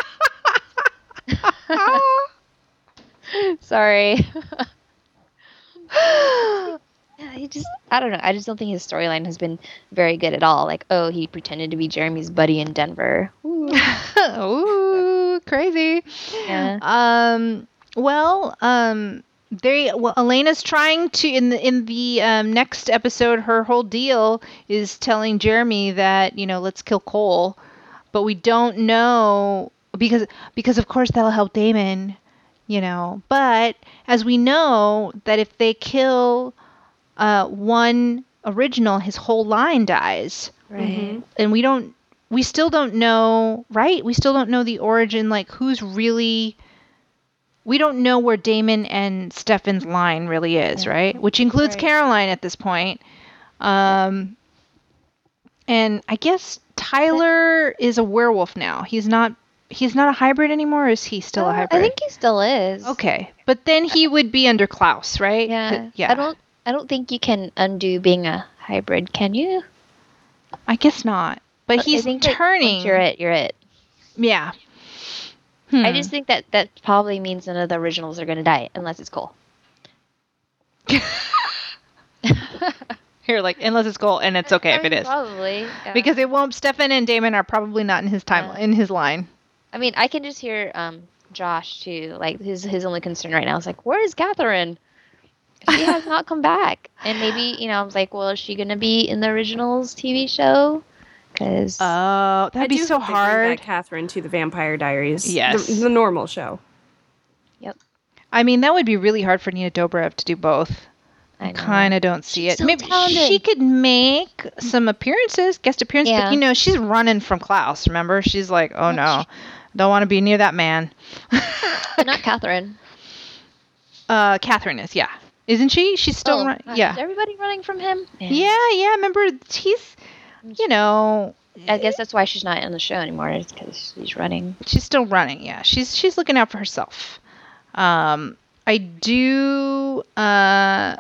Sorry. Yeah, he just I don't know. I just don't think his storyline has been very good at all. Like, oh, he pretended to be Jeremy's buddy in Denver. Ooh. Ooh, crazy Yeah. um well um they well elena's trying to in the in the um, next episode her whole deal is telling jeremy that you know let's kill kol. But we don't know because because of course that'll help damon you know. But as we know that if they kill uh, one original his whole line dies. Right. and we don't we still don't know right? We still don't know the origin like who's really we don't know where damon and stefan's line really is right which includes Right. caroline at this point um and i guess tyler is a werewolf now he's not he's not a hybrid anymore or is he still a Uh, hybrid I think he still is. okay but then he would be under klaus right Yeah. yeah I don't. I don't think you can undo being a hybrid, can you? I guess not but he's think that once turning You're it. You're it. yeah I Hmm. just think that that probably means none of the originals are going to die unless it's Kol. Here, like, unless it's Kol, and it's okay if I it mean, is. Probably. yeah. Because it won't. Stefan and Damon are probably not in his time Yeah. in his line. I mean, I can just hear um, Josh too. Like his his only concern right now is like, where is Catherine? She has not come back. And maybe you know, I was like, well, is she gonna be in the originals TV show? Because Oh, I that'd be do so hope they bring hard. back Catherine to the Vampire Diaries. Yes. the, the normal show. Yep. I mean, that would be really hard for Nina Dobrev to do both. I know. kind of don't see She's it. so Maybe talented. she could make some appearances, guest appearances, Yeah. but you know, she's running from Klaus, remember? She's like, oh no, don't want to be near that man. Not Catherine. uh, Catherine is, yeah. Isn't she? She's still oh, run- gosh, yeah. Is everybody running from him? Man. Yeah, yeah, remember, he's, you know, I guess that's why she's not on the show anymore. Is because she's running. she's still running. Yeah, she's she's looking out for herself. Um, I do. Uh,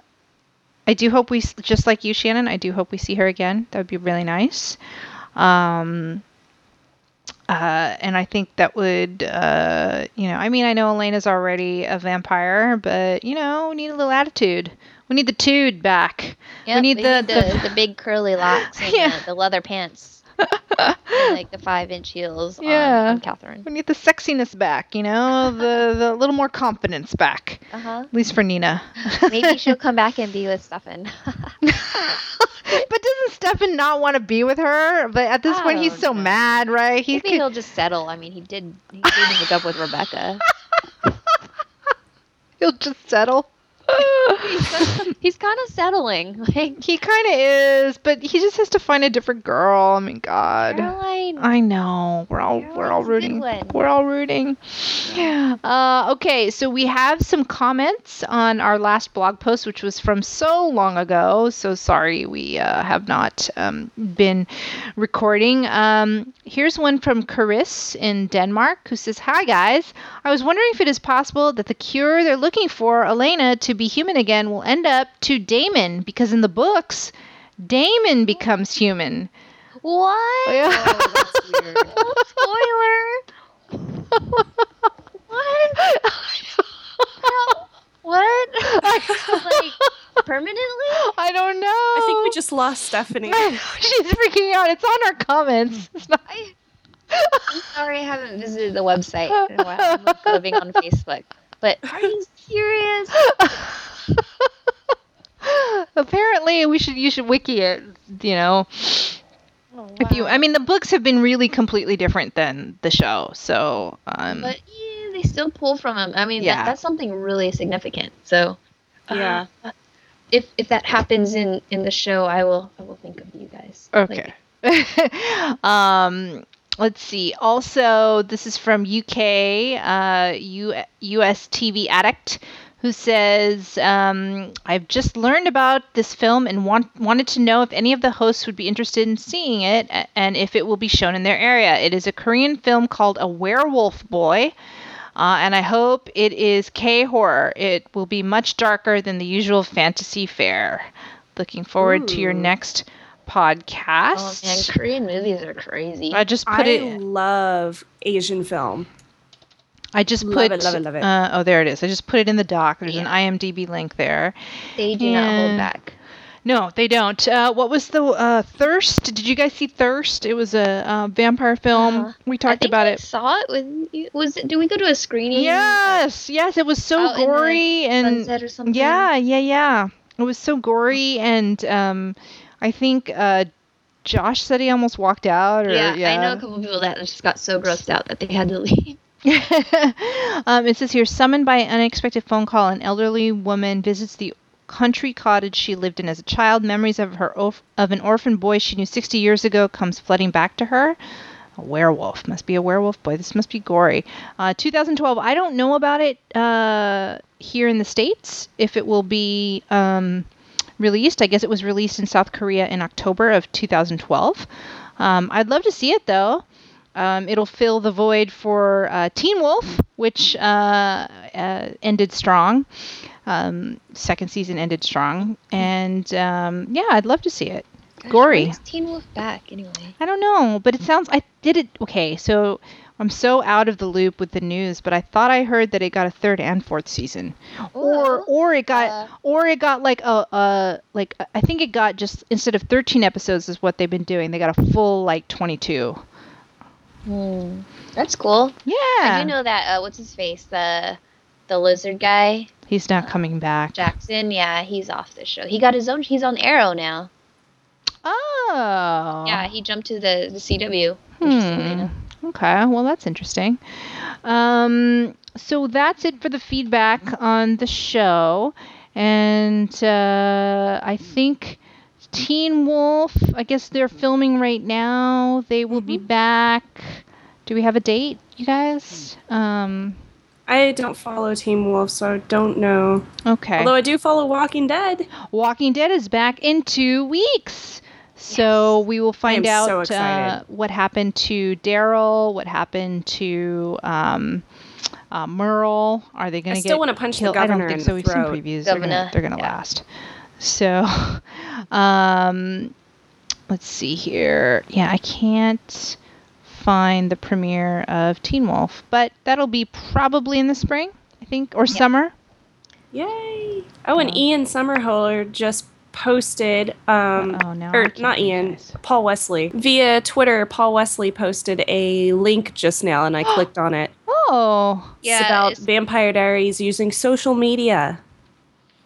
I do hope we, just like you, Shannon. I do hope we see her again. That would be really nice. Um, uh, and I think that would, uh, you know, I mean, I know Elena's already a vampire, but you know, need a little attitude. We need the tude back. We need they the- need the- the, the big curly locks and Yeah. the, the leather pants, like the five inch heels. on- Yeah. on Catherine. We need the sexiness back. You know, the the little more confidence back. Uh huh. At least for Nina. Maybe she'll come back and be with Stefan. but doesn't Stefan not want to be with her? But at this point, he's so mad, right? He Maybe could, he'll just settle. I mean, he did. He did hook up with Rebekah. he'll just settle. He's kind of settling. Like he kind of is, but he just has to find a different girl. I mean, God. Caroline. I know. We're all we're all Caroline's a good rooting. We're all rooting. Uh, okay, so we have some comments on our last blog post, which was from so long ago. So sorry we uh, have not um, been recording. Um, here's one from Caris in Denmark who says, "Hi guys, I was wondering if it is possible that the cure they're looking for Elena to be human again will end up to Damon because in the books." Damon becomes human. What? Yeah. Oh, that's weird. Spoiler. what? What? like permanently? I don't know. I think we just lost Stephanie. She's freaking out. It's on our comments. It's not- I, I'm sorry, I haven't visited the website in a while. I'm living on Facebook. But are you serious? Apparently, we should you should wiki it. You know, Oh, if you, I mean, the books have been really completely different than the show. So, um, But yeah, they still pull from them. I mean, Yeah. that, that's something really significant. So, uh, Yeah. if if that happens in in the show, I will I will think of you guys. Okay. um, let's see. Also, this is from UK, uh, U- US TV Addict, who says, um, I've just learned about this film and want- wanted to know if any of the hosts would be interested in seeing it and if it will be shown in their area. It is a Korean film called A Werewolf Boy. Uh, and I hope it is K horror. It will be much darker than the usual fantasy fare. Looking forward to your Ooh. Next Oh podcast. man, Korean movies are crazy. I just put it I it. love Asian film. I just love put. it, love it, love it. Uh, oh, there it is. I just put it in the doc. There's Yeah. an IMDb link there. they do not hold back. No, they don't. Uh, what was the uh, Thirst? Did you guys see Thirst? It was a uh, vampire film. Uh, we I talked think about I it. Saw it with you. Was it? Did we go to a screening? Yes, yes. It was so Out in the gory and Sunset or something. Yeah, yeah, yeah. It was so gory, and um, I think uh, Josh said he almost walked out. Or, Yeah, yeah, I know a couple people that just got so grossed out that they had to leave. um, it says here, summoned by an unexpected phone call, an elderly woman visits the country cottage she lived in as a child. Memories of her of, of an orphan boy she knew 60 years ago comes flooding back to her. A werewolf must be a werewolf boy. This must be gory. Uh, 2012. I don't know about it uh, here in the states. If it will be um, released, I guess it was released in South Korea in October of 2012. Um, I'd love to see it though. Um, it'll fill the void for uh, Teen Wolf, which uh, uh, ended strong. Um, second season ended strong, and um, yeah, I'd love to see it. Gosh, Gory. Teen Wolf back anyway? I don't know, but it sounds. I did it. Okay, so I'm so out of the loop with the news, but I thought I heard that it got a third and fourth season, or or it got uh, or it got like a uh like I think it got just instead of 13 episodes is what they've been doing. They got a full like 22. Hmm, that's cool. Yeah, I do know that. Uh, what's his face? The the lizard guy, he's not coming back. Jackson. Yeah, he's off the show. He got his own. He's on Arrow now. Oh. Yeah, he jumped to the the CW. Hmm. Okay, well that's interesting. Um, so that's it for the feedback on the show. and uh, I think Teen Wolf. I guess they're filming right now. They will be back. Do we have a date, you guys? Um, I don't follow Teen Wolf, so I don't know. okay. Although I do follow Walking Dead. Walking Dead is back in two weeks. So we will find out so uh, what happened to Daryl, what happened to um, uh, Merle. Are they going to get? still wanna punch the killed? I don't think in so. the We've seen previews. They're gonna, Governor, they're gonna yeah. last. So, um, let's see here. Yeah, I can't find the premiere of Teen Wolf, but that'll be probably in the spring, I think, or summer. Yay! Oh, and Ian Somerhalder just posted, um, Uh-oh, now I or can't Ian. Paul Wesley via Twitter. Paul Wesley posted a link just now, and I clicked on it. Oh, Yeah, it's about it's- Vampire Diaries using social media.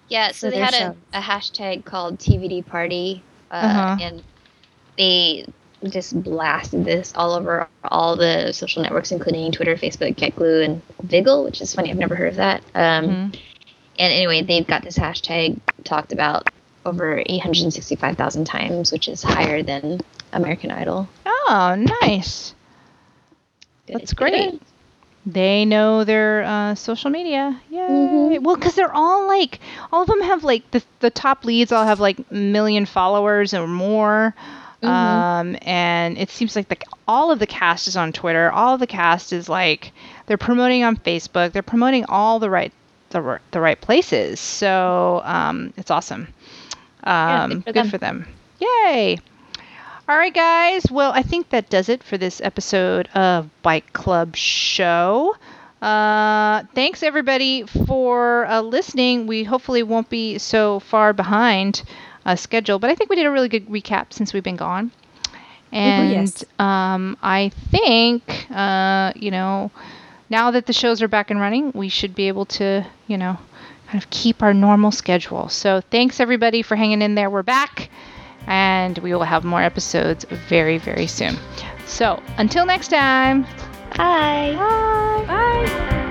Yeah, so for they had a, a hashtag called TVD Party, uh, Uh-huh. and they just blasted this all over all the social networks, including Twitter, Facebook, GetGlue, and Viggle, which is funny. I've never heard of that. Um, Mhm. And anyway, they've got this hashtag talked about over 865,000 times, which is higher than American Idol. oh, nice. That's great. They know their uh, social media. Yay. Mhm. Well, because they're all like, all of them have like the, the top leads all have like million followers or more. Mhm. Um, and it seems like the, all of the cast is on Twitter. All of the cast is like, they're promoting on Facebook. They're promoting all the right, the, the right places. So um, it's awesome. Um, good for good them. for them. Yay. All right, guys. Well, I think that does it for this episode of Bite Club Show. Uh, thanks everybody for uh, listening. We hopefully won't be so far behind uh, schedule, but I think we did a really good recap since we've been gone. And yes. um, I think uh, you know now that the shows are back and running, we should be able to you know kind of keep our normal schedule. So thanks everybody for hanging in there. We're back and we will have more episodes very, very soon. So until next time, Bye. bye. Bye.